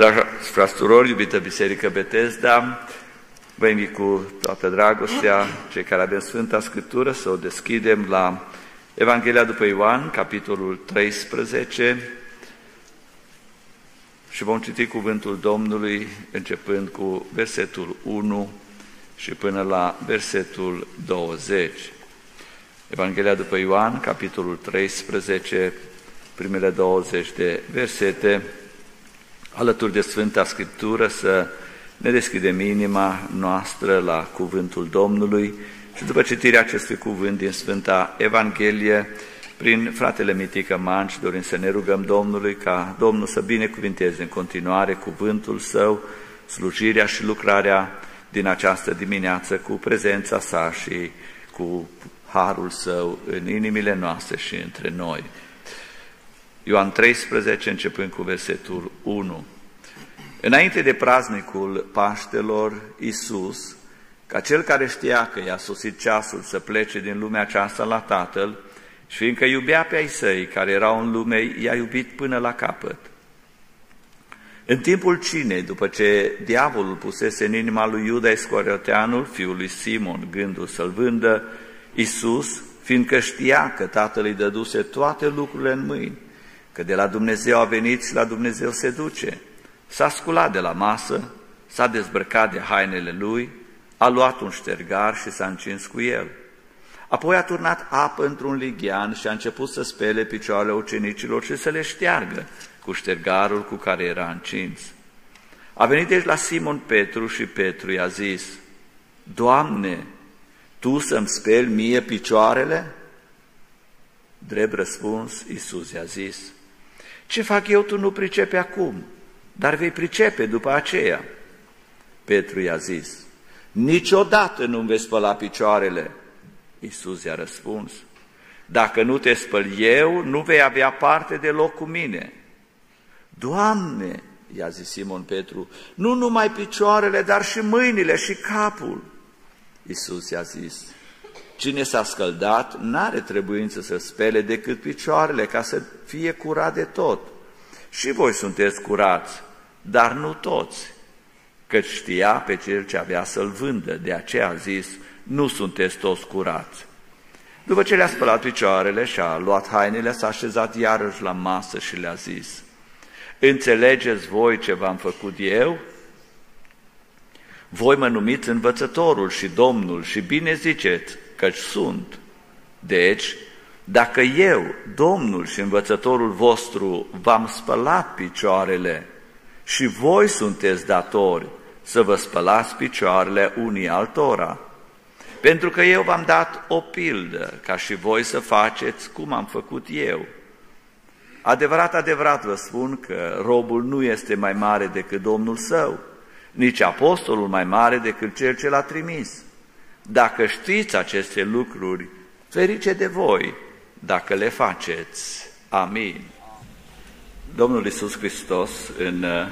Dragi frați surori, iubită Biserică Betesda, vă invit cu toată dragostea, cei care avem Sfânta Scriptură, să o deschidem la Evanghelia după Ioan, capitolul 13, și vom citi cuvântul Domnului începând cu versetul 1 și până la versetul 20. Evanghelia după Ioan, capitolul 13, primele 20 de versete, alături de Sfânta Scriptură să ne deschidem inima noastră la cuvântul Domnului și după citirea acestui cuvânt din Sfânta Evanghelie, prin fratele Mitică Manci, dorim să ne rugăm Domnului ca Domnul să binecuvinteze în continuare cuvântul Său, slujirea și lucrarea din această dimineață cu prezența Sa și cu harul Său în inimile noastre și între noi. Ioan 13, începând cu versetul 1. Înainte de praznicul Paștelor, Iisus, ca cel care știa că i-a sosit ceasul să plece din lumea aceasta la Tatăl, și fiindcă iubea pe ai săi care erau în lume, i-a iubit până la capăt. În timpul cinei, după ce diavolul pusese în inima lui Iuda Iscorioteanul, fiul lui Simon, gândul să-l vândă, Iisus, fiindcă știa că Tatăl îi dăduse toate lucrurile în mâini, că de la Dumnezeu a venit și la Dumnezeu se duce, s-a sculat de la masă, s-a dezbrăcat de hainele lui, a luat un ștergar și s-a încins cu el. Apoi a turnat apă într-un lighean și a început să spele picioarele ucenicilor și să le șteargă cu ștergarul cu care era încins. A venit deci la Simon Petru și Petru i-a zis, Doamne, Tu să-mi speli mie picioarele? Drept răspuns, Iisus i-a zis, Ce fac eu tu nu pricepe acum, dar vei pricepe după aceea. Petru i-a zis, Niciodată nu-mi vei spăla picioarele. Iisus i-a răspuns, Dacă nu te spăl eu, nu vei avea parte deloc cu mine. Doamne, i-a zis Simon Petru, nu numai picioarele, dar și mâinile și capul. Iisus i-a zis, cine s-a scăldat n-are trebuință să spele decât picioarele ca să fie curat de tot. Și voi sunteți curați, dar nu toți, căci știa pe cel ce avea să-l vândă, de aceea a zis, nu sunteți toți curați. După ce le-a spălat picioarele și a luat hainele, s-a așezat iarăși la masă și le-a zis, Înțelegeți voi ce v-am făcut eu? Voi mă numiți învățătorul și domnul și bine ziceți căci sunt. Deci, dacă eu, domnul și învățătorul vostru, v-am spălat picioarele și voi sunteți datori să vă spălați picioarele unii altora, pentru că eu v-am dat o pildă ca și voi să faceți cum am făcut eu. Adevărat, adevărat vă spun că robul nu este mai mare decât Domnul său, nici apostolul mai mare decât cel ce l-a trimis. Dacă știți aceste lucruri, ferice de voi dacă le faceți. Amin. Domnul Iisus Hristos, în uh,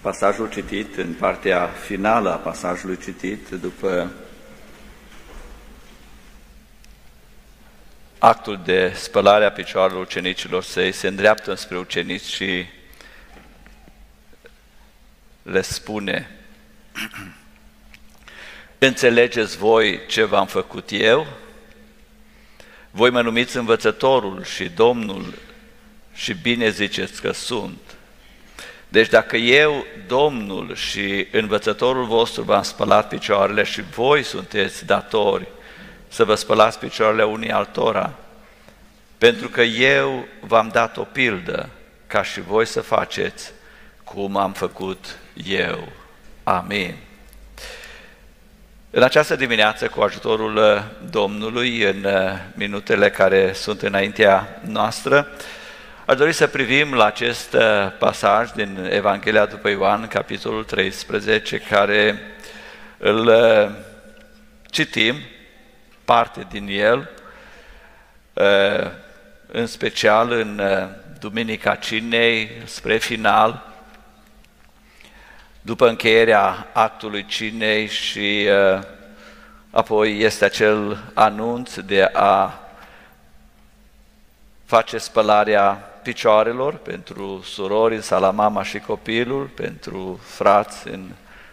pasajul citit, în partea finală a pasajului citit, după actul de spălare a picioarelor ucenicilor săi, se îndreaptă spre ucenici și le spune, Înțelegeți voi ce v-am făcut eu? Voi mă numiți învățătorul și Domnul și bine ziceți că sunt. Deci dacă eu, Domnul și învățătorul vostru v-am spălat picioarele și voi sunteți datori să vă spălați picioarele unii altora, pentru că eu v-am dat o pildă ca și voi să faceți cum am făcut eu. Amin. În această dimineață, cu ajutorul uh, Domnului, în uh, minutele care sunt înaintea noastră, aș dori să privim la acest uh, pasaj din Evanghelia după Ioan, capitolul 13, care îl citim, parte din el, în special în Duminica Cinei, spre final, după încheierea actului cinei și uh, apoi este acel anunț de a face spălarea picioarelor, pentru surori în sala mama și copilul, pentru frați în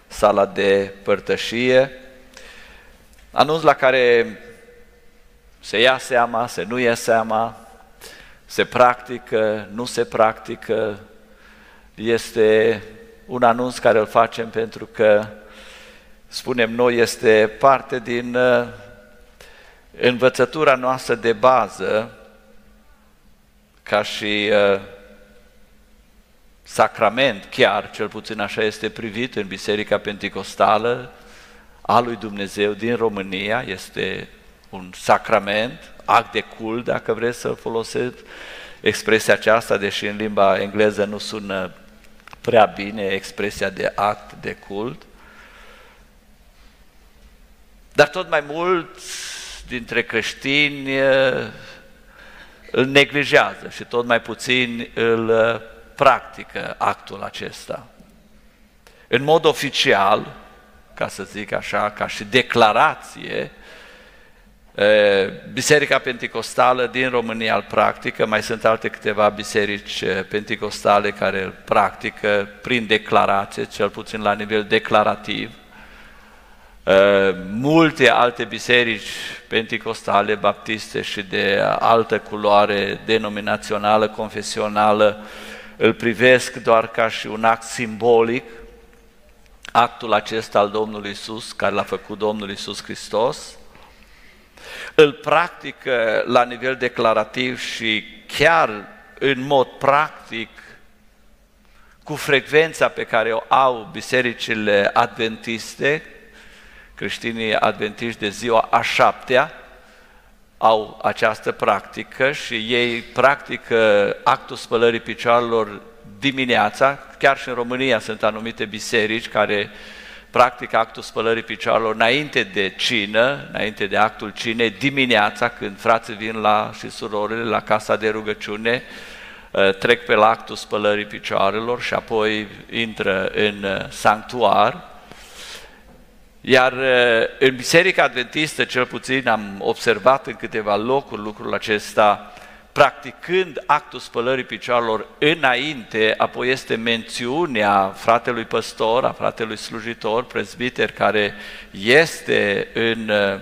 sala de părtășie, anunț la care se ia seama, se nu ia seama, se practică, nu se practică, este un anunț care îl facem pentru că, spunem noi, este parte din uh, învățătura noastră de bază, ca și uh, sacrament, chiar, cel puțin așa este privit în Biserica Pentecostală a lui Dumnezeu din România, este un sacrament, act de cult, dacă vreți să folosesc expresia aceasta, deși în limba engleză nu sună prea bine expresia de act de cult. Dar tot mai mulți dintre creștini îl neglijează și tot mai puțin îl practică actul acesta. În mod oficial, ca să zic așa, ca și declarație, Biserica Pentecostală din România îl practică, mai sunt alte câteva biserici pentecostale care îl practică prin declarație, cel puțin la nivel declarativ. Multe alte biserici pentecostale, baptiste și de altă culoare denominațională, confesională, îl privesc doar ca și un act simbolic, actul acesta al Domnului Isus, care l-a făcut Domnul Isus Hristos, îl practică la nivel declarativ și chiar în mod practic, cu frecvența pe care o au bisericile adventiste, creștinii adventiști de ziua a șaptea, au această practică și ei practică actul spălării picioarelor dimineața, chiar și în România sunt anumite biserici care practică actul spălării picioarelor înainte de cină, înainte de actul cinei, dimineața când frații vin la și surorile la casa de rugăciune, ă, trec pe la actul spălării picioarelor și apoi intră în ă, sanctuar. Iar ă, în Biserica Adventistă, cel puțin am observat în câteva locuri lucrul acesta, practicând actul spălării picioarelor înainte, apoi este mențiunea fratelui păstor, a fratelui slujitor, prezbiter, care este în uh,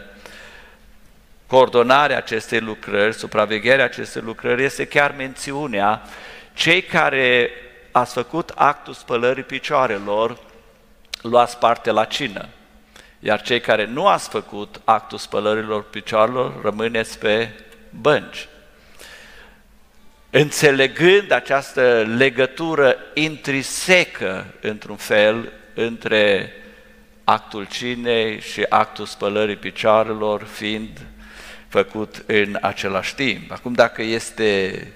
coordonarea acestei lucrări, supravegherea acestei lucrări, este chiar mențiunea cei care ați făcut actul spălării picioarelor, luați parte la cină. Iar cei care nu ați făcut actul spălărilor picioarelor, rămâneți pe bănci înțelegând această legătură intrisecă, într-un fel, între actul cinei și actul spălării picioarelor, fiind făcut în același timp. Acum, dacă este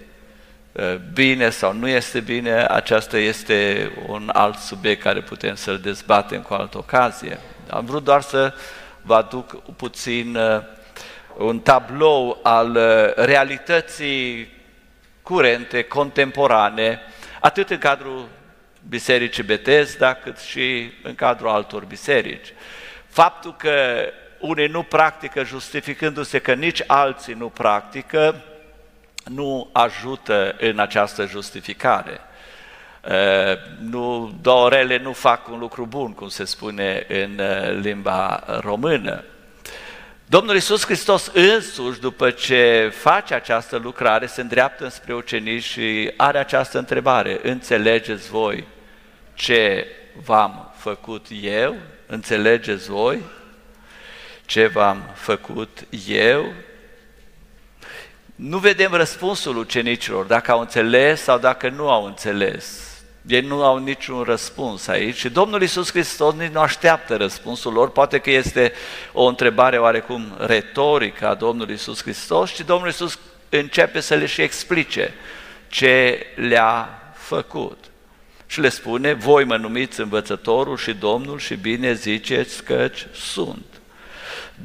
ă, bine sau nu este bine, aceasta este un alt subiect care putem să-l dezbatem cu altă ocazie. Am vrut doar să vă aduc puțin ă, un tablou al ă, realității curente, contemporane, atât în cadrul Bisericii Betesda, cât și în cadrul altor biserici. Faptul că unii nu practică justificându-se că nici alții nu practică, nu ajută în această justificare. Nu, două rele nu fac un lucru bun, cum se spune în limba română. Domnul Iisus Hristos însuși, după ce face această lucrare, se îndreaptă spre ucenici și are această întrebare. Înțelegeți voi ce v-am făcut eu? Înțelegeți voi ce v-am făcut eu? Nu vedem răspunsul ucenicilor, dacă au înțeles sau dacă nu au înțeles. Ei nu au niciun răspuns aici și Domnul Iisus Hristos nici nu așteaptă răspunsul lor, poate că este o întrebare oarecum retorică a Domnului Iisus Hristos și Domnul Iisus începe să le și explice ce le-a făcut. Și le spune, voi mă numiți învățătorul și Domnul și bine ziceți căci sunt.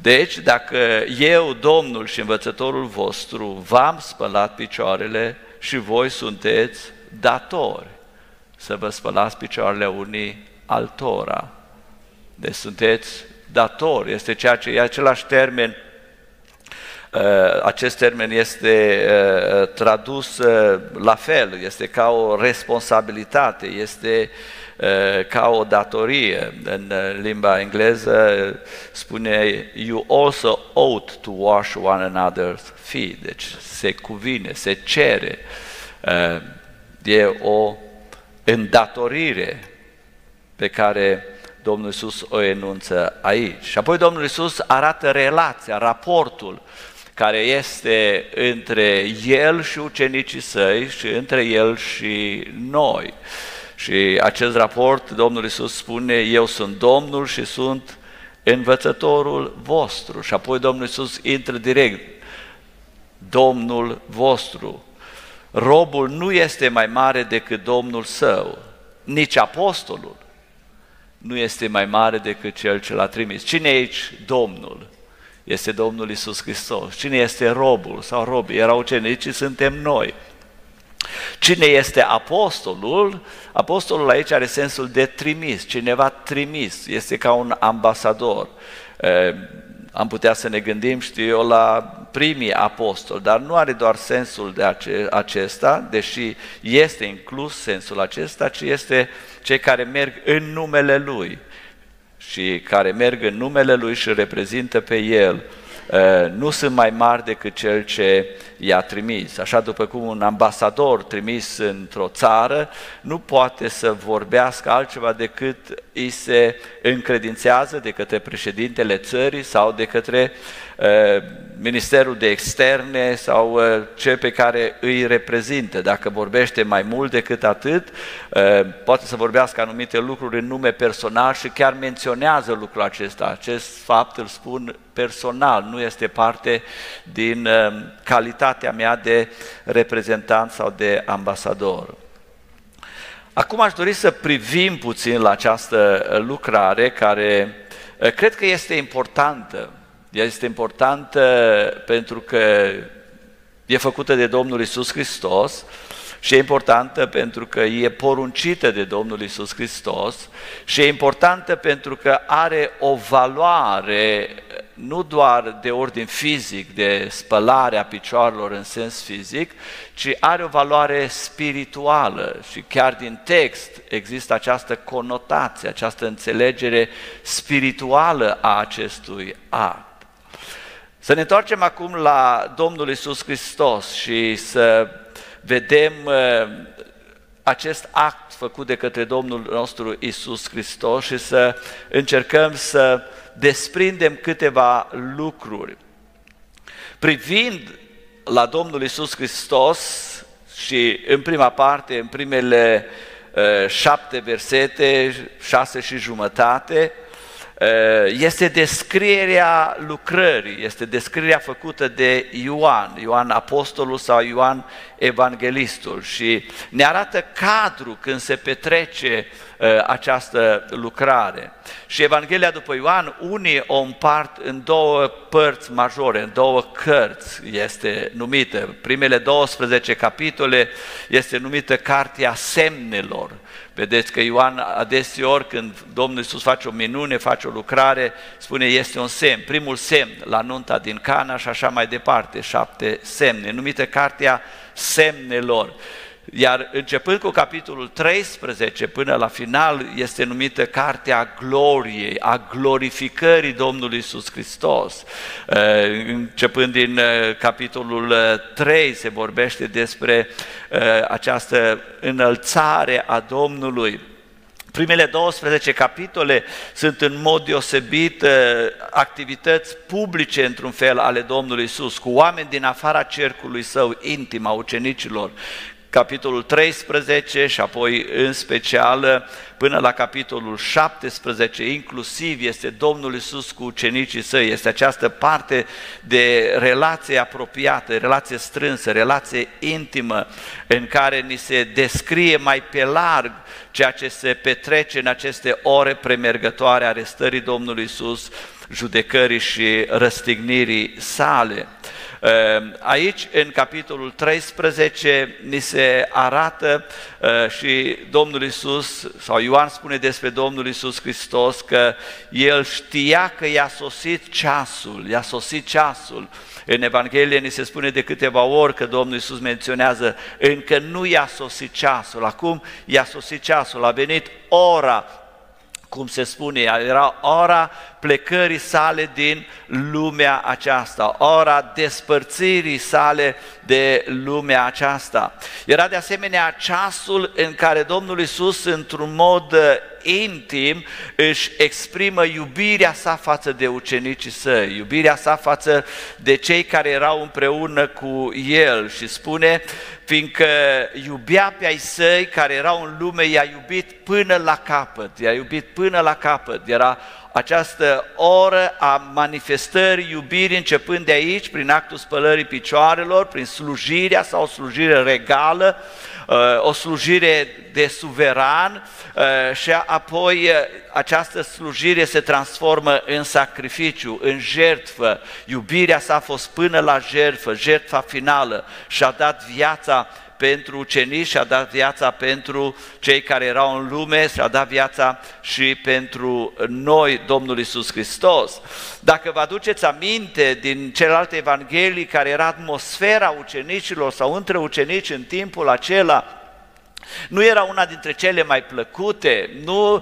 Deci, dacă eu, Domnul și învățătorul vostru, v-am spălat picioarele și voi sunteți datori să vă spălați picioarele unii altora. Deci sunteți datori, este ceea ce e același termen acest termen este tradus la fel, este ca o responsabilitate, este ca o datorie. În limba engleză spune you also ought to wash one another's feet, deci se cuvine, se cere, e o îndatorire pe care Domnul Isus o enunță aici. Și apoi Domnul Isus arată relația, raportul care este între El și ucenicii săi și între El și noi. Și acest raport, Domnul Isus spune, eu sunt Domnul și sunt învățătorul vostru. Și apoi Domnul Isus intră direct, Domnul vostru. Robul nu este mai mare decât Domnul său, nici apostolul nu este mai mare decât cel ce l-a trimis. Cine e aici Domnul? Este Domnul Isus Hristos. Cine este robul sau robii? Erau ucenicii, suntem noi. Cine este apostolul? Apostolul aici are sensul de trimis, cineva trimis, este ca un ambasador. Am putea să ne gândim, știu eu, la primii apostoli, dar nu are doar sensul de ace- acesta, deși este inclus sensul acesta, ci este cei care merg în numele Lui. Și care merg în numele Lui și reprezintă pe El. Eh, nu sunt mai mari decât cel ce i-a trimis. Așa după cum un ambasador trimis într-o țară nu poate să vorbească altceva decât îi se încredințează de către președintele țării sau de către uh, Ministerul de Externe sau uh, cel pe care îi reprezintă. Dacă vorbește mai mult decât atât, uh, poate să vorbească anumite lucruri în nume personal și chiar menționează lucrul acesta. Acest fapt îl spun personal, nu este parte din uh, calitatea mea de reprezentant sau de ambasador. Acum aș dori să privim puțin la această uh, lucrare care uh, cred că este importantă. Este importantă pentru că e făcută de Domnul Isus Hristos și e importantă pentru că e poruncită de Domnul Isus Hristos și e importantă pentru că are o valoare nu doar de ordin fizic, de spălare a picioarelor în sens fizic, ci are o valoare spirituală și chiar din text există această conotație, această înțelegere spirituală a acestui act. Să ne întoarcem acum la Domnul Isus Hristos și să vedem uh, acest act făcut de către Domnul nostru Isus Hristos și să încercăm să desprindem câteva lucruri. Privind la Domnul Isus Hristos și în prima parte, în primele uh, șapte versete, șase și jumătate, Eh, este descrierea lucrării, este descrierea făcută de Ioan, Ioan Apostolul sau Ioan Evanghelistul și ne arată cadrul când se petrece uh, această lucrare. Și Evanghelia după Ioan, unii o împart în două părți majore, în două cărți este numită. Primele 12 capitole este numită Cartea Semnelor. Vedeți că Ioan adeseori când Domnul Iisus face o minune, face o lucrare, spune este un semn, primul semn la nunta din Cana și așa mai departe, șapte semne, numită Cartea Semnelor. Iar începând cu capitolul 13 până la final este numită Cartea Gloriei, a glorificării Domnului Isus Hristos. Începând din capitolul 3 se vorbește despre această înălțare a Domnului. Primele 12 capitole sunt în mod deosebit activități publice, într-un fel, ale Domnului Isus, cu oameni din afara cercului său intim a ucenicilor, capitolul 13 și apoi în special până la capitolul 17, inclusiv este Domnul Isus cu ucenicii săi, este această parte de relație apropiată, relație strânsă, relație intimă, în care ni se descrie mai pe larg ceea ce se petrece în aceste ore premergătoare a Domnului Isus, judecării și răstignirii sale. Aici, în capitolul 13, ni se arată și Domnul Isus, sau Ioan spune despre Domnul Isus Hristos că El știa că i-a sosit ceasul, i-a sosit ceasul. În Evanghelie ni se spune de câteva ori că Domnul Isus menționează încă nu i-a sosit ceasul, acum i-a sosit ceasul, a venit ora cum se spune, era ora plecării sale din lumea aceasta, ora despărțirii sale de lumea aceasta. Era de asemenea ceasul în care Domnul Isus, într-un mod uh, intim, își exprimă iubirea sa față de ucenicii săi, iubirea sa față de cei care erau împreună cu El și spune, fiindcă iubea pe ai săi care erau în lume, i-a iubit până la capăt, i-a iubit până la capăt, era această oră a manifestării iubirii începând de aici, prin actul spălării picioarelor, prin slujirea sau o slujire regală, uh, o slujire de suveran uh, și apoi uh, această slujire se transformă în sacrificiu, în jertfă. Iubirea sa a fost până la jertfă, jertfa finală și a dat viața pentru ucenici și a dat viața pentru cei care erau în lume și a dat viața și pentru noi, Domnul Isus Hristos. Dacă vă aduceți aminte din celelalte evanghelii care era atmosfera ucenicilor sau între ucenici în timpul acela, nu era una dintre cele mai plăcute, nu uh,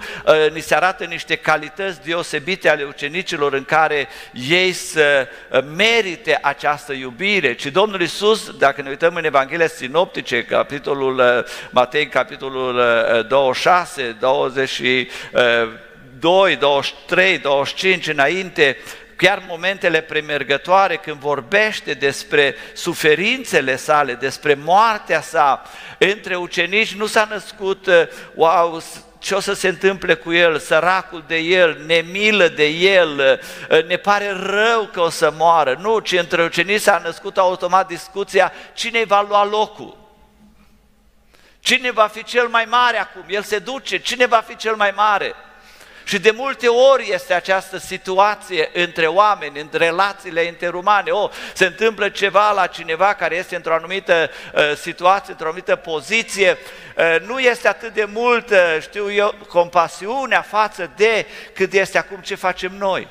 ni se arată niște calități deosebite ale ucenicilor în care ei să uh, merite această iubire, ci Domnul Isus, dacă ne uităm în Evanghelia Sinoptice, capitolul uh, Matei, capitolul uh, 26, 22, 23, 25 înainte, chiar momentele premergătoare când vorbește despre suferințele sale, despre moartea sa, între ucenici nu s-a născut, uh, wow, ce o să se întâmple cu el, săracul de el, ne milă de el, uh, ne pare rău că o să moară. Nu, ci între ucenici s-a născut automat discuția cine va lua locul. Cine va fi cel mai mare acum? El se duce, cine va fi cel mai mare? Și de multe ori este această situație între oameni, în relațiile interumane. O, se întâmplă ceva la cineva care este într-o anumită uh, situație, într-o anumită poziție, uh, nu este atât de mult, uh, știu eu, compasiunea față de cât este acum ce facem noi.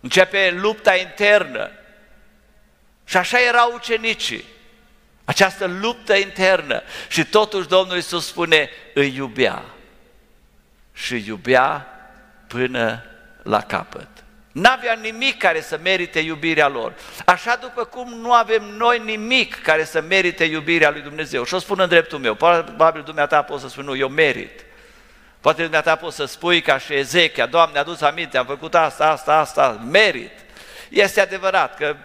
Începe lupta internă. Și așa erau ucenicii. Această luptă internă. Și totuși Domnul Iisus spune, îi iubea și iubea până la capăt. N-avea nimic care să merite iubirea lor. Așa după cum nu avem noi nimic care să merite iubirea lui Dumnezeu. Și o spun în dreptul meu. Probabil dumneata poți să spui, nu, eu merit. Poate dumneata poți să spui ca și Ezechia, Doamne, adus aminte, am făcut asta, asta, asta, merit. Este adevărat că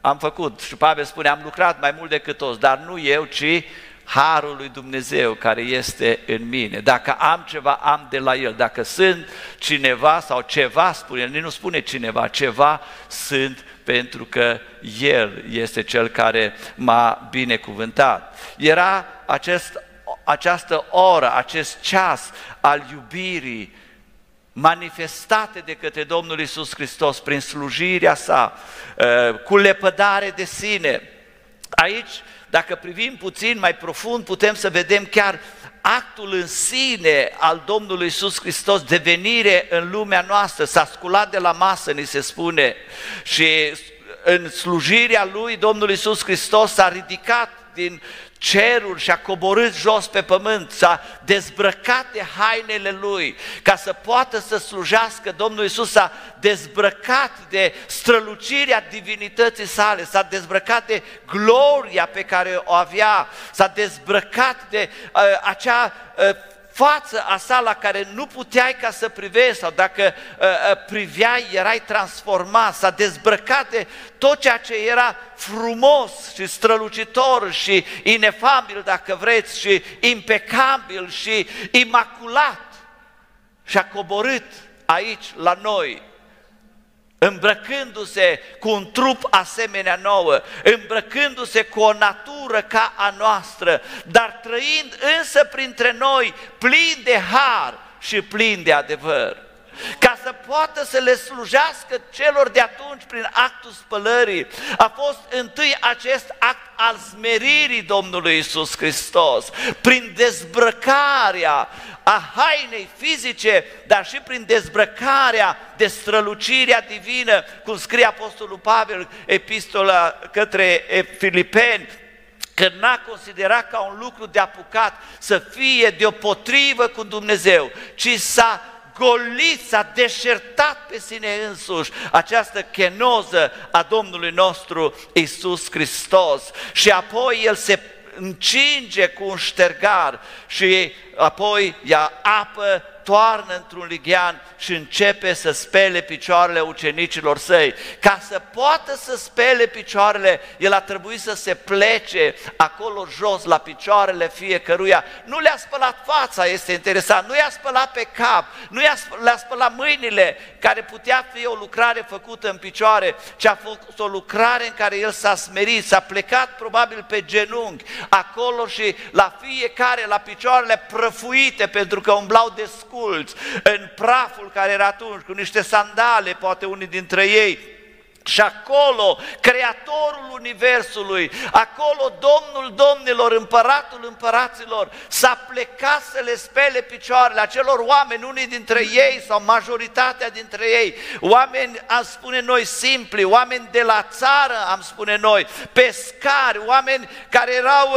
am făcut și Pavel spune, am lucrat mai mult decât toți, dar nu eu, ci harul lui Dumnezeu care este în mine. Dacă am ceva, am de la El. Dacă sunt cineva sau ceva, spune El, nu spune cineva, ceva sunt pentru că El este Cel care m-a binecuvântat. Era acest, această oră, acest ceas al iubirii manifestate de către Domnul Isus Hristos prin slujirea sa, uh, cu lepădare de sine. Aici dacă privim puțin mai profund, putem să vedem chiar actul în sine al Domnului Iisus Hristos, devenire în lumea noastră, s-a sculat de la masă, ni se spune, și în slujirea Lui, Domnul Iisus Hristos s-a ridicat din cerul și a coborât jos pe pământ, s-a dezbrăcat de hainele lui ca să poată să slujească. Domnul Isus s-a dezbrăcat de strălucirea divinității sale, s-a dezbrăcat de gloria pe care o avea, s-a dezbrăcat de uh, acea uh, față a sa la care nu puteai ca să privești sau dacă uh, uh, priveai erai transformat, s-a dezbrăcat de tot ceea ce era frumos și strălucitor și inefabil dacă vreți și impecabil și imaculat. Și a coborât aici la noi îmbrăcându-se cu un trup asemenea nouă, îmbrăcându-se cu o natură ca a noastră, dar trăind însă printre noi plin de har și plin de adevăr. ca să poată să le slujească celor de atunci prin actul spălării. A fost întâi acest act al smeririi Domnului Isus Hristos, prin dezbrăcarea a hainei fizice, dar și prin dezbrăcarea de strălucirea divină, cum scrie Apostolul Pavel, epistola către Filipeni, că n-a considerat ca un lucru de apucat să fie deopotrivă cu Dumnezeu, ci s-a golit, s-a deșertat pe sine însuși această chenoză a Domnului nostru Isus Hristos. Și apoi El se încinge cu un ștergar și apoi ia apă toarnă într-un lighean și începe să spele picioarele ucenicilor săi. Ca să poată să spele picioarele, el a trebuit să se plece acolo jos la picioarele fiecăruia. Nu le-a spălat fața, este interesant, nu i-a spălat pe cap, nu i-a spălat, le-a spălat mâinile, care putea fi o lucrare făcută în picioare, ci a fost o lucrare în care el s-a smerit, s-a plecat probabil pe genunchi, acolo și la fiecare, la picioarele prăfuite, pentru că umblau de asculți în praful care era atunci, cu niște sandale, poate unii dintre ei, și acolo, Creatorul Universului, acolo Domnul Domnilor, Împăratul Împăraților, s-a plecat să le spele picioarele acelor oameni, unii dintre ei sau majoritatea dintre ei, oameni, am spune noi, simpli, oameni de la țară, am spune noi, pescari, oameni care erau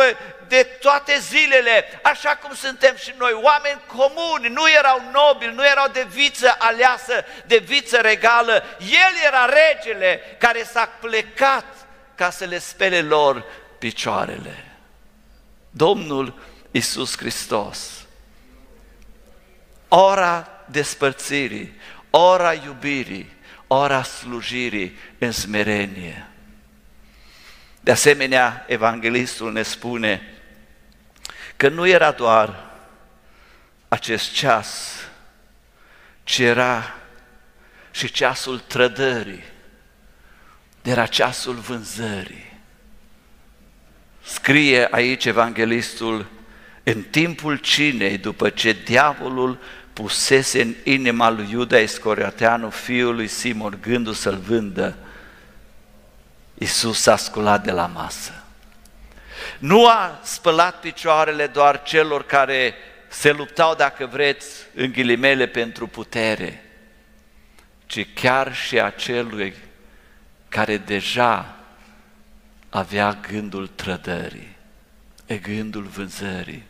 de toate zilele, așa cum suntem și noi, oameni comuni, nu erau nobili, nu erau de viță aleasă, de viță regală. El era regele care s-a plecat ca să le spele lor picioarele. Domnul Isus Hristos. Ora despărțirii, ora iubirii, ora slujirii în smerenie. De asemenea, evanghelistul ne spune că nu era doar acest ceas, ci era și ceasul trădării, era ceasul vânzării. Scrie aici evanghelistul, în timpul cinei, după ce diavolul pusese în inima lui Iuda Iscorioteanu, fiul lui Simon, gândul să-l vândă, Iisus s-a sculat de la masă. Nu a spălat picioarele doar celor care se luptau, dacă vreți, în ghilimele pentru putere, ci chiar și acelui care deja avea gândul trădării, gândul vânzării.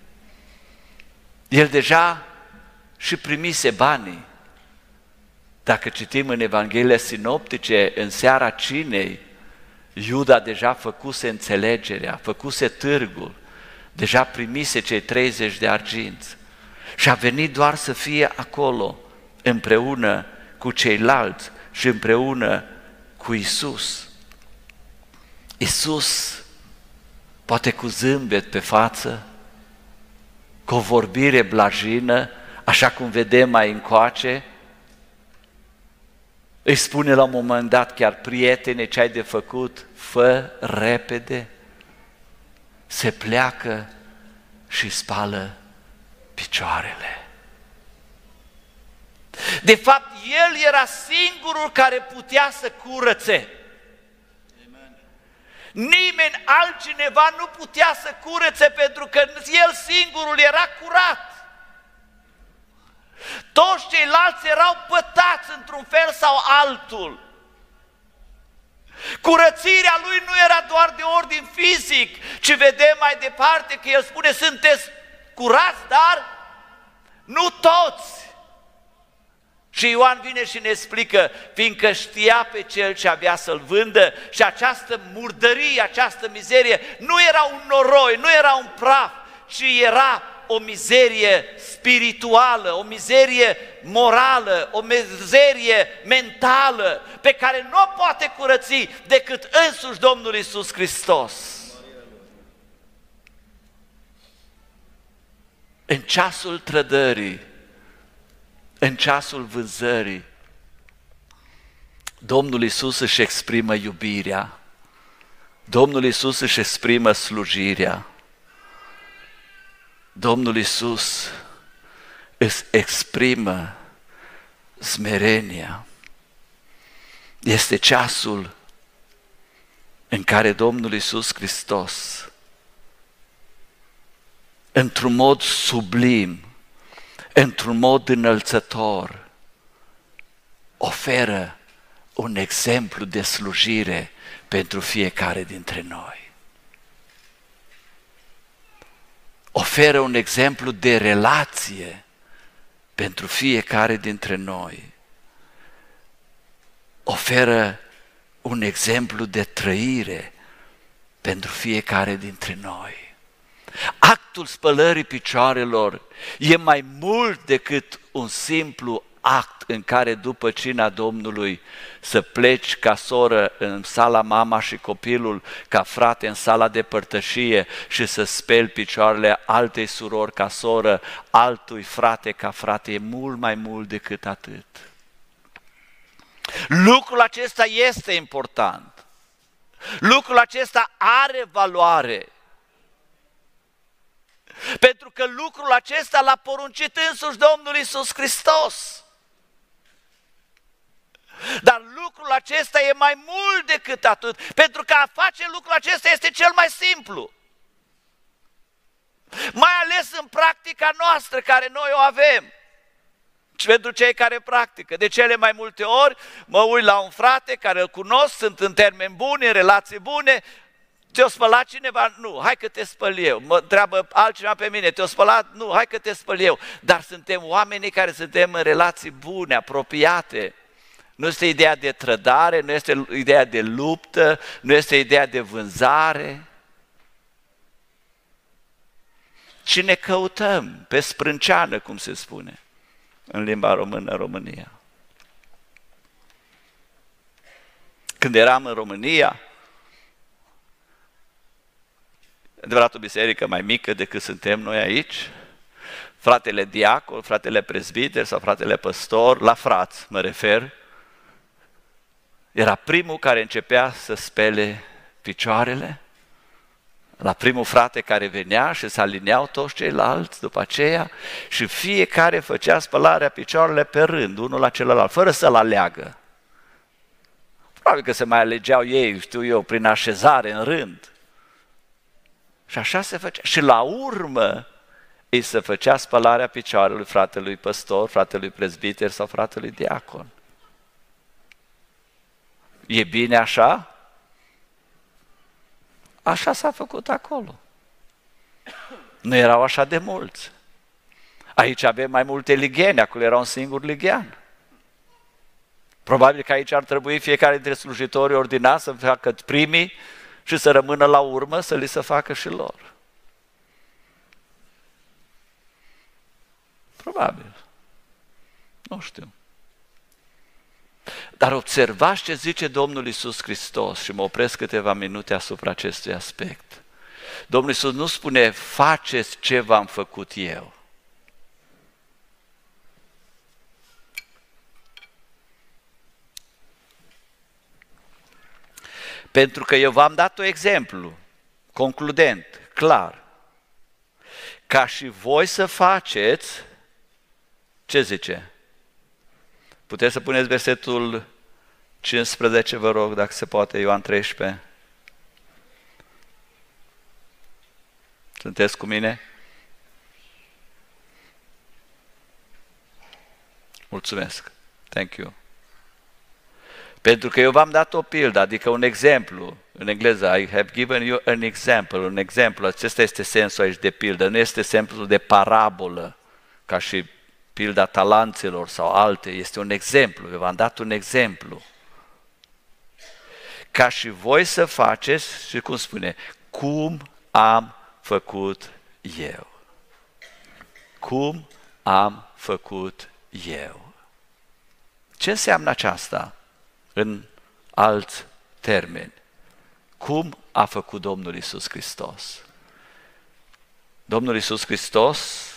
El deja și primise banii. Dacă citim în Evanghelia sinoptice, în seara cinei, Iuda deja făcuse înțelegerea, făcuse târgul, deja primise cei 30 de arginți și a venit doar să fie acolo împreună cu ceilalți și împreună cu Isus. Isus, poate cu zâmbet pe față, cu o vorbire blajină, așa cum vedem mai încoace, îi spune la un moment dat chiar, prietene, ce ai de făcut, fă repede, se pleacă și spală picioarele. De fapt, el era singurul care putea să curățe. Nimeni altcineva nu putea să curățe pentru că el singurul era curat. Toți ceilalți erau pătați într-un fel sau altul. Curățirea lui nu era doar de ordin fizic, ci vedem mai departe că el spune sunteți curați, dar nu toți. Și Ioan vine și ne explică, fiindcă știa pe cel ce avea să-l vândă și această murdărie, această mizerie nu era un noroi, nu era un praf, ci era o mizerie spirituală, o mizerie morală, o mizerie mentală pe care nu o poate curăți decât însuși Domnul Isus Hristos. În ceasul trădării, în ceasul vânzării, Domnul Isus își exprimă iubirea, Domnul Isus își exprimă slujirea, Domnul Isus îți exprimă smerenia este ceasul în care Domnul Isus Hristos, într-un mod sublim, într-un mod înălțător, oferă un exemplu de slujire pentru fiecare dintre noi. Oferă un exemplu de relație pentru fiecare dintre noi. Oferă un exemplu de trăire pentru fiecare dintre noi. Actul spălării picioarelor e mai mult decât un simplu act în care după cina Domnului să pleci ca soră în sala mama și copilul, ca frate în sala de părtășie și să speli picioarele altei surori ca soră, altui frate ca frate, e mult mai mult decât atât. Lucrul acesta este important. Lucrul acesta are valoare. Pentru că lucrul acesta l-a poruncit însuși Domnul Isus Hristos. Dar lucrul acesta e mai mult decât atât, pentru că a face lucrul acesta este cel mai simplu. Mai ales în practica noastră care noi o avem. Și pentru cei care practică. De cele mai multe ori mă uit la un frate care îl cunosc, sunt în termeni buni, în relații bune, te-o spălat cineva? Nu, hai că te spăl eu. Mă întreabă altcineva pe mine, te-o spălat? Nu, hai că te spăl eu. Dar suntem oamenii care suntem în relații bune, apropiate. Nu este ideea de trădare, nu este ideea de luptă, nu este ideea de vânzare. Ci ne căutăm pe sprânceană, cum se spune în limba română, România. Când eram în România, adevărat o biserică mai mică decât suntem noi aici, fratele diacol, fratele prezbiter sau fratele păstor, la frați mă refer, era primul care începea să spele picioarele, la primul frate care venea și se alineau toți ceilalți după aceea și fiecare făcea spălarea picioarele pe rând, unul la celălalt, fără să-l aleagă. Probabil că se mai alegeau ei, știu eu, prin așezare în rând. Și așa se făcea. Și la urmă îi se făcea spălarea picioarelui fratelui păstor, fratelui prezbiter sau fratelui diacon. E bine așa? Așa s-a făcut acolo. Nu erau așa de mulți. Aici avem mai multe ligheni, acolo era un singur lighean. Probabil că aici ar trebui fiecare dintre slujitorii ordinați să facă primii și să rămână la urmă să li se facă și lor. Probabil. Nu știu. Dar observați ce zice Domnul Isus Hristos și mă opresc câteva minute asupra acestui aspect. Domnul Isus nu spune, faceți ce v-am făcut eu. Pentru că eu v-am dat un exemplu concludent, clar. Ca și voi să faceți, ce zice? Puteți să puneți versetul 15, vă rog, dacă se poate, Ioan 13. Sunteți cu mine? Mulțumesc. Thank you. Pentru că eu v-am dat o pildă, adică un exemplu. În engleză, I have given you an example, un exemplu. Acesta este sensul aici de pildă, nu este sensul de parabolă, ca și pilda talanților sau alte, este un exemplu, v-am dat un exemplu. Ca și voi să faceți, și cum spune, cum am făcut eu. Cum am făcut eu. Ce înseamnă aceasta în alți termeni? Cum a făcut Domnul Isus Hristos? Domnul Isus Hristos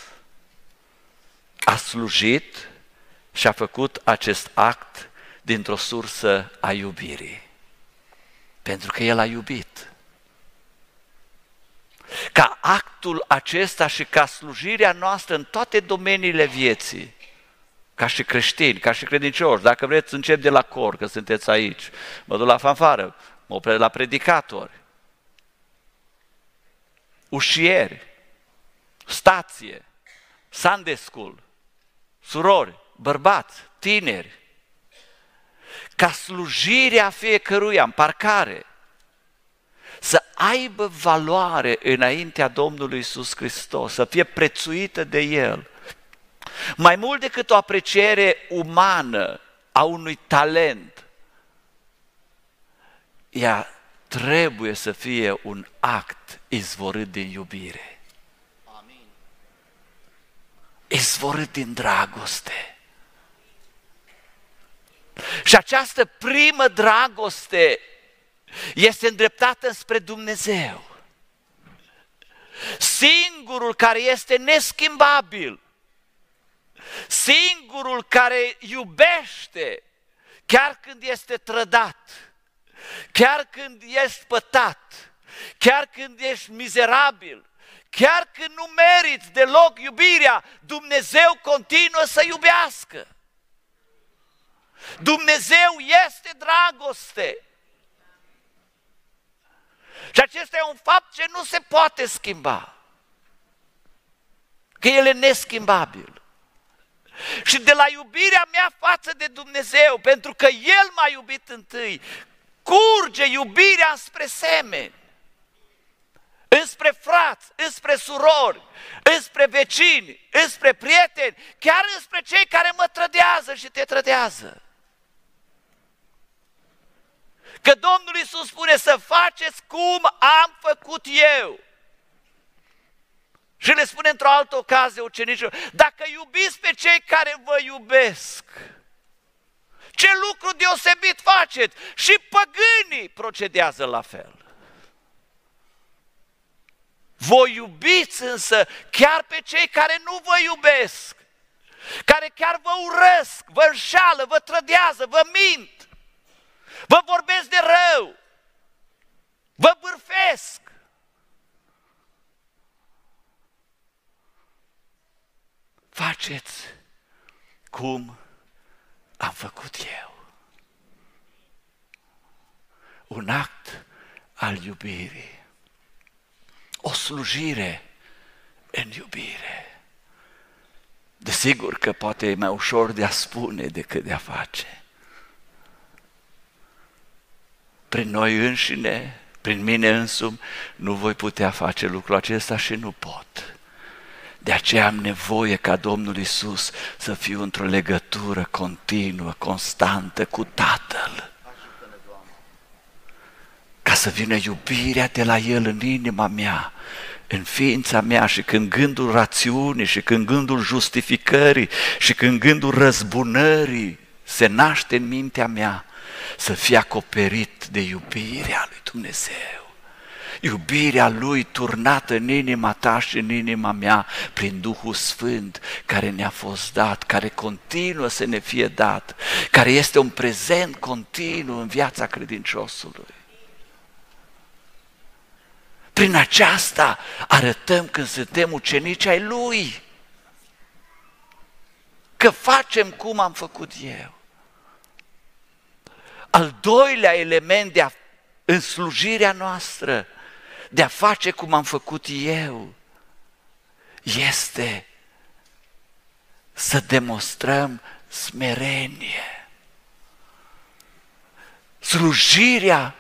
a slujit și a făcut acest act dintr-o sursă a iubirii. Pentru că El a iubit. Ca actul acesta și ca slujirea noastră în toate domeniile vieții ca și creștini, ca și credincioși. Dacă vreți, încep de la cor, că sunteți aici. Mă duc la fanfară, mă opresc la predicatori, ușieri, stație, Sunday school, surori, bărbați, tineri, ca slujirea fiecăruia în parcare să aibă valoare înaintea Domnului Isus Hristos, să fie prețuită de El. Mai mult decât o apreciere umană a unui talent, ea trebuie să fie un act izvorât din iubire. Amin. Izvorât din dragoste. Și această primă dragoste este îndreptată spre Dumnezeu. Singurul care este neschimbabil, singurul care iubește chiar când este trădat, chiar când ești pătat, chiar când ești mizerabil, chiar când nu meriți deloc iubirea, Dumnezeu continuă să iubească. Dumnezeu este dragoste. Și acesta e un fapt ce nu se poate schimba. Că el e neschimbabil. Și de la iubirea mea față de Dumnezeu, pentru că El m-a iubit întâi, curge iubirea spre semeni, înspre frați, înspre surori, înspre vecini, înspre prieteni, chiar înspre cei care mă trădează și te trădează. Că Domnul Iisus spune să faceți cum am făcut eu. Și le spune într-o altă ocazie ucenicilor, dacă iubiți pe cei care vă iubesc, ce lucru deosebit faceți? Și păgânii procedează la fel. Voi iubiți însă chiar pe cei care nu vă iubesc, care chiar vă urăsc, vă înșală, vă trădează, vă mint. Vă vorbesc de rău. Vă bârfesc. Faceți cum am făcut eu. Un act al iubirii. O slujire în iubire. Desigur că poate e mai ușor de a spune decât de a face. prin noi înșine, prin mine însumi, nu voi putea face lucrul acesta și nu pot. De aceea am nevoie ca Domnul Isus să fiu într-o legătură continuă, constantă cu Tatăl. Ca să vină iubirea de la El în inima mea, în ființa mea și când gândul rațiunii și când gândul justificării și când gândul răzbunării se naște în mintea mea, să fie acoperit de iubirea lui Dumnezeu. Iubirea lui turnată în inima ta și în inima mea prin Duhul Sfânt care ne-a fost dat, care continuă să ne fie dat, care este un prezent continuu în viața credinciosului. Prin aceasta arătăm când suntem ucenici ai Lui. Că facem cum am făcut eu. Al doilea element de a, în slujirea noastră, de a face cum am făcut eu, este să demonstrăm smerenie. Slujirea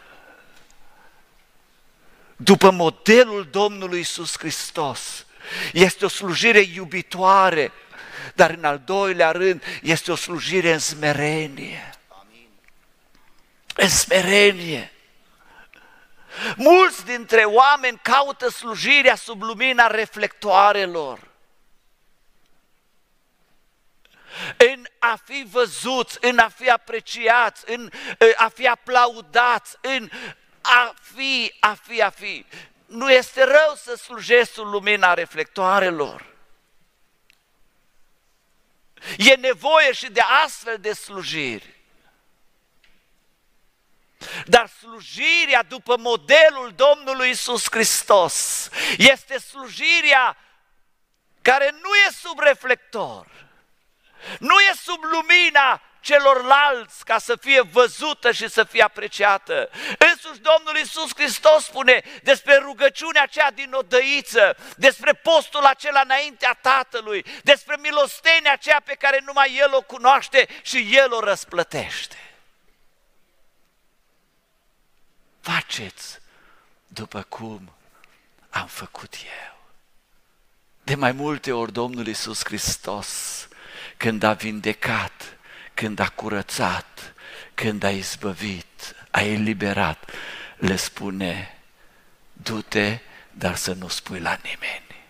după modelul Domnului Isus Hristos este o slujire iubitoare, dar în al doilea rând este o slujire în smerenie în smerenie. Mulți dintre oameni caută slujirea sub lumina reflectoarelor. În a fi văzuți, în a fi apreciați, în a fi aplaudați, în a fi, a fi, a fi. Nu este rău să slujești sub lumina reflectoarelor. E nevoie și de astfel de slujiri. Dar slujirea după modelul Domnului Isus Hristos este slujirea care nu e sub reflector, Nu e sub lumina celorlalți ca să fie văzută și să fie apreciată. Însuși Domnul Iisus Hristos spune despre rugăciunea aceea din odăiță, despre postul acela înaintea Tatălui, despre milostenia aceea pe care numai El o cunoaște și El o răsplătește. Faceți după cum am făcut eu. De mai multe ori Domnul Iisus Hristos, când a vindecat, când a curățat, când a izbăvit, a eliberat, le spune, du-te, dar să nu spui la nimeni.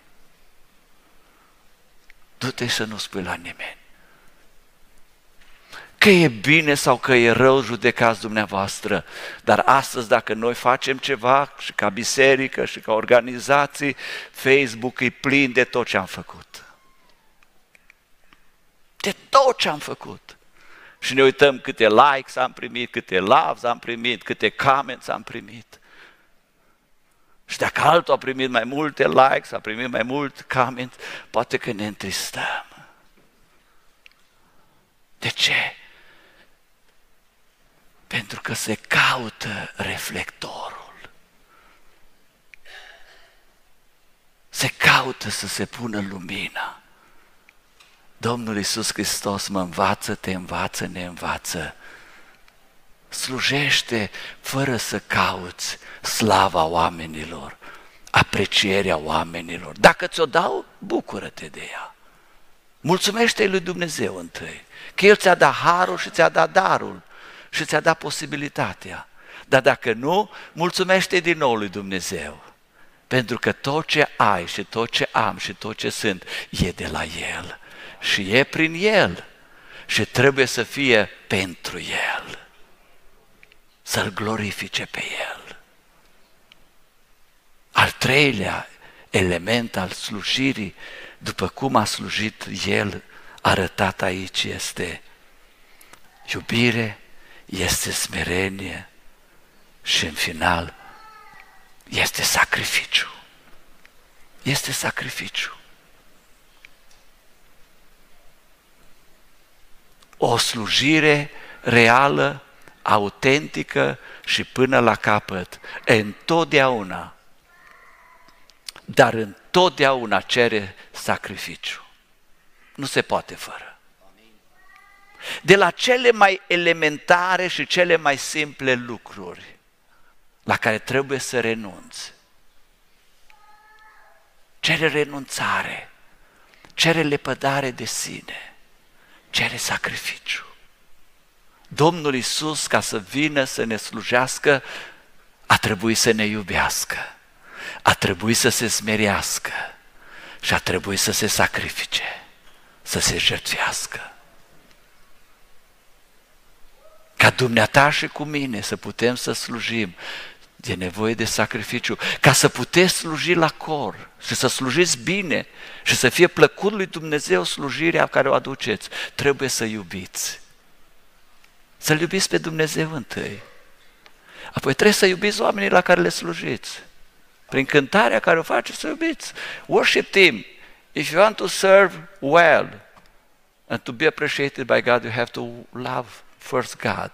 Du-te să nu spui la nimeni. Că e bine sau că e rău, judecați dumneavoastră. Dar astăzi, dacă noi facem ceva și ca biserică și ca organizații, Facebook e plin de tot ce am făcut. De tot ce am făcut și ne uităm câte likes am primit, câte loves am primit, câte comments am primit. Și dacă altul a primit mai multe likes, a primit mai mult comments, poate că ne întristăm. De ce? Pentru că se caută reflectorul. Se caută să se pună lumina. Domnul Iisus Hristos mă învață, te învață, ne învață. Slujește fără să cauți slava oamenilor, aprecierea oamenilor. Dacă ți-o dau, bucură-te de ea. Mulțumește-i lui Dumnezeu întâi, că El ți-a dat harul și ți-a dat darul și ți-a dat posibilitatea. Dar dacă nu, mulțumește din nou lui Dumnezeu. Pentru că tot ce ai și tot ce am și tot ce sunt e de la El și e prin El și trebuie să fie pentru El. Să-L glorifice pe El. Al treilea element al slujirii, după cum a slujit El, arătat aici, este iubire, este smerenie și în final este sacrificiu. Este sacrificiu. O slujire reală, autentică și până la capăt, întotdeauna, dar întotdeauna cere sacrificiu. Nu se poate fără. De la cele mai elementare și cele mai simple lucruri la care trebuie să renunți. Cere renunțare, cere lepădare de sine cere sacrificiu. Domnul Isus, ca să vină să ne slujească, a trebuit să ne iubească, a trebuit să se smerească și a trebuit să se sacrifice, să se jertfească. Ca dumneata și cu mine să putem să slujim, e nevoie de sacrificiu. Ca să puteți sluji la cor și să slujiți bine și să fie plăcut lui Dumnezeu slujirea care o aduceți, trebuie să iubiți. Să-L iubiți pe Dumnezeu întâi. Apoi trebuie să iubiți oamenii la care le slujiți. Prin cântarea care o faceți, să iubiți. Worship Team. If you want to serve well and to be appreciated by God, you have to love first God.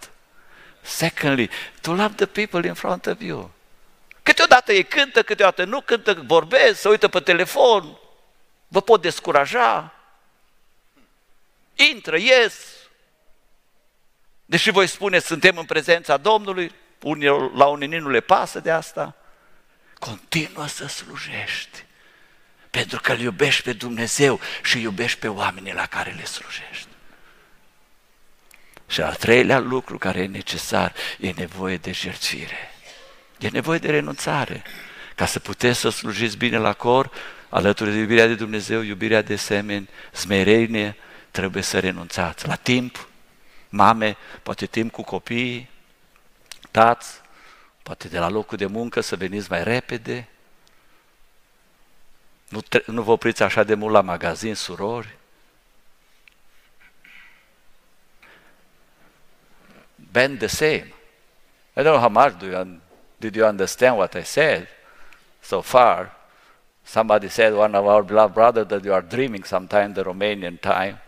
Secondly, to love the people in front of you. Câteodată ei cântă, câteodată nu cântă, vorbesc, se uită pe telefon, vă pot descuraja. Intră, ies. Deși voi spune, suntem în prezența Domnului, unii, la unii nu le pasă de asta. Continuă să slujești, pentru că îl iubești pe Dumnezeu și iubești pe oamenii la care le slujești. Și al treilea lucru care e necesar, e nevoie de jertfire. E nevoie de renunțare. Ca să puteți să slujiți bine la cor, alături de iubirea de Dumnezeu, iubirea de semeni, smerenie, trebuie să renunțați la timp, mame, poate timp cu copiii, tați, poate de la locul de muncă să veniți mai repede, nu, nu vă opriți așa de mult la magazin, surori, been the same. I don't know how much do you, did you understand what I said so far. Somebody said, one of our beloved brothers, that you are dreaming sometime the Romanian time.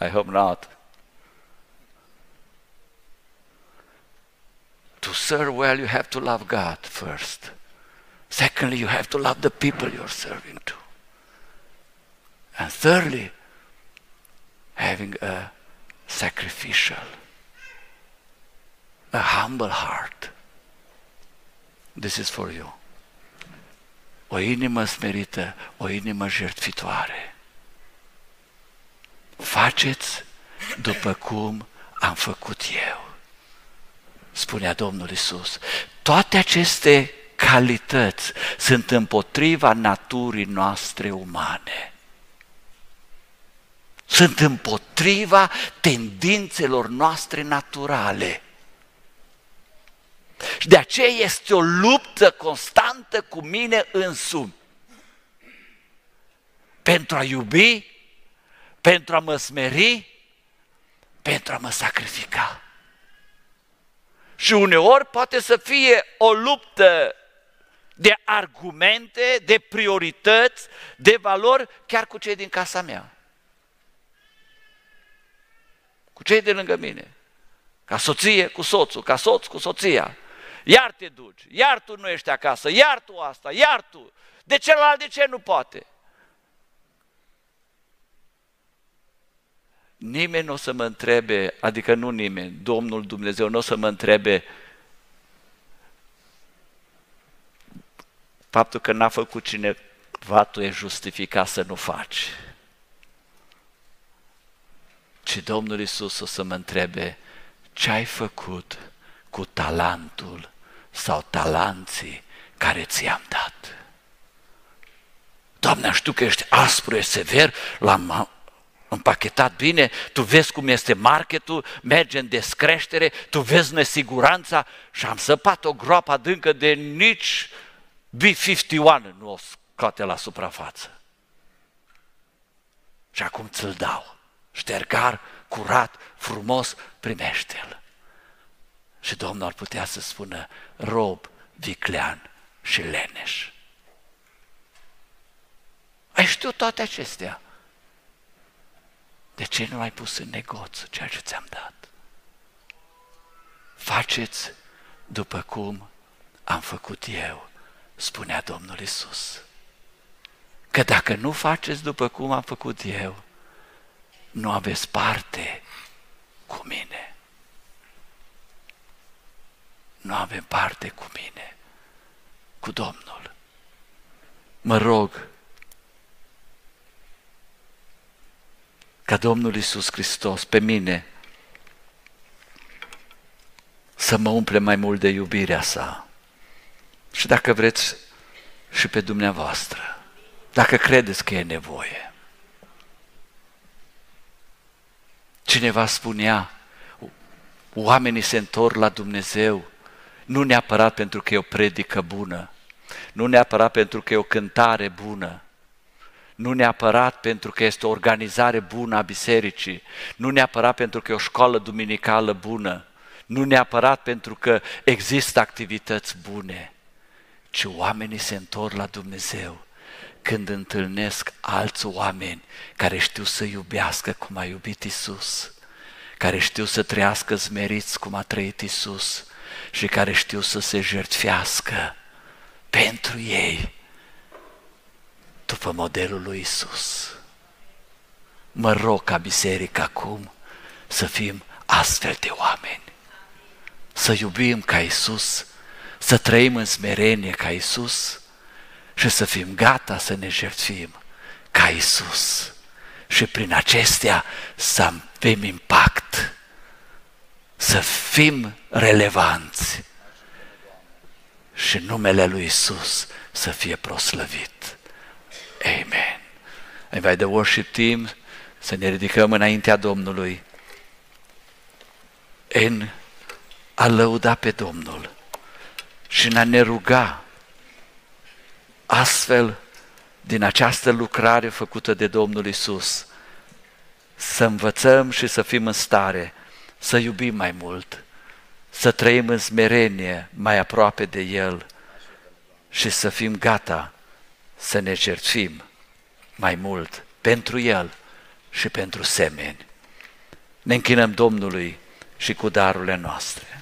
I hope not. To serve well, you have to love God first. Secondly, you have to love the people you're serving to. And thirdly, having a sacrificial, a humble heart. This is for you. O inimă smerită, o inimă jertfitoare. Faceți după cum am făcut eu, spunea Domnul Isus. Toate aceste calități sunt împotriva naturii noastre umane. Sunt împotriva tendințelor noastre naturale. Și de aceea este o luptă constantă cu mine însumi. Pentru a iubi, pentru a mă smeri, pentru a mă sacrifica. Și uneori poate să fie o luptă de argumente, de priorități, de valori, chiar cu cei din casa mea. Cu cei de lângă mine. Ca soție cu soțul, ca soț cu soția. Iar te duci, iar tu nu ești acasă, iar tu asta, iar tu. De celălalt de ce nu poate? Nimeni nu o să mă întrebe, adică nu nimeni, Domnul Dumnezeu nu o să mă întrebe faptul că n-a făcut cineva, tu e justificat să nu faci. Ci Domnul Isus o să mă întrebe, ce ai făcut cu talentul sau talanții care ți-am dat? Doamne, știu că ești aspru, ești sever, l-am împachetat bine, tu vezi cum este marketul, merge în descreștere, tu vezi nesiguranța și am săpat o groapă adâncă de nici B-51 nu o scoate la suprafață. Și acum ți-l dau. Ștergar, curat, frumos, primește-l. Și Domnul ar putea să spună rob, viclean și leneș. Ai știut toate acestea. De ce nu ai pus în negoț ceea ce ți-am dat? Faceți după cum am făcut eu spunea Domnul Isus. Că dacă nu faceți după cum am făcut eu, nu aveți parte cu mine. Nu avem parte cu mine, cu Domnul. Mă rog ca Domnul Isus Hristos pe mine să mă umple mai mult de iubirea sa și dacă vreți și pe dumneavoastră, dacă credeți că e nevoie. Cineva spunea, oamenii se întorc la Dumnezeu nu neapărat pentru că e o predică bună, nu neapărat pentru că e o cântare bună, nu neapărat pentru că este o organizare bună a bisericii, nu neapărat pentru că e o școală duminicală bună, nu neapărat pentru că există activități bune, ci oamenii se întorc la Dumnezeu când întâlnesc alți oameni care știu să iubească cum a iubit Isus, care știu să trăiască zmeriți cum a trăit Isus și care știu să se jertfească pentru ei după modelul lui Isus. Mă rog ca biserică acum să fim astfel de oameni, să iubim ca Isus să trăim în smerenie ca Isus și să fim gata să ne jertfim ca Isus. Și prin acestea să avem impact, să fim relevanți și numele lui Isus să fie proslăvit. Amen. Invite the worship team să ne ridicăm înaintea Domnului în a lăuda pe Domnul și în a ne ruga astfel din această lucrare făcută de Domnul Isus, să învățăm și să fim în stare să iubim mai mult, să trăim în smerenie mai aproape de El și să fim gata să ne cerțim mai mult pentru El și pentru semeni. Ne închinăm Domnului și cu darurile noastre.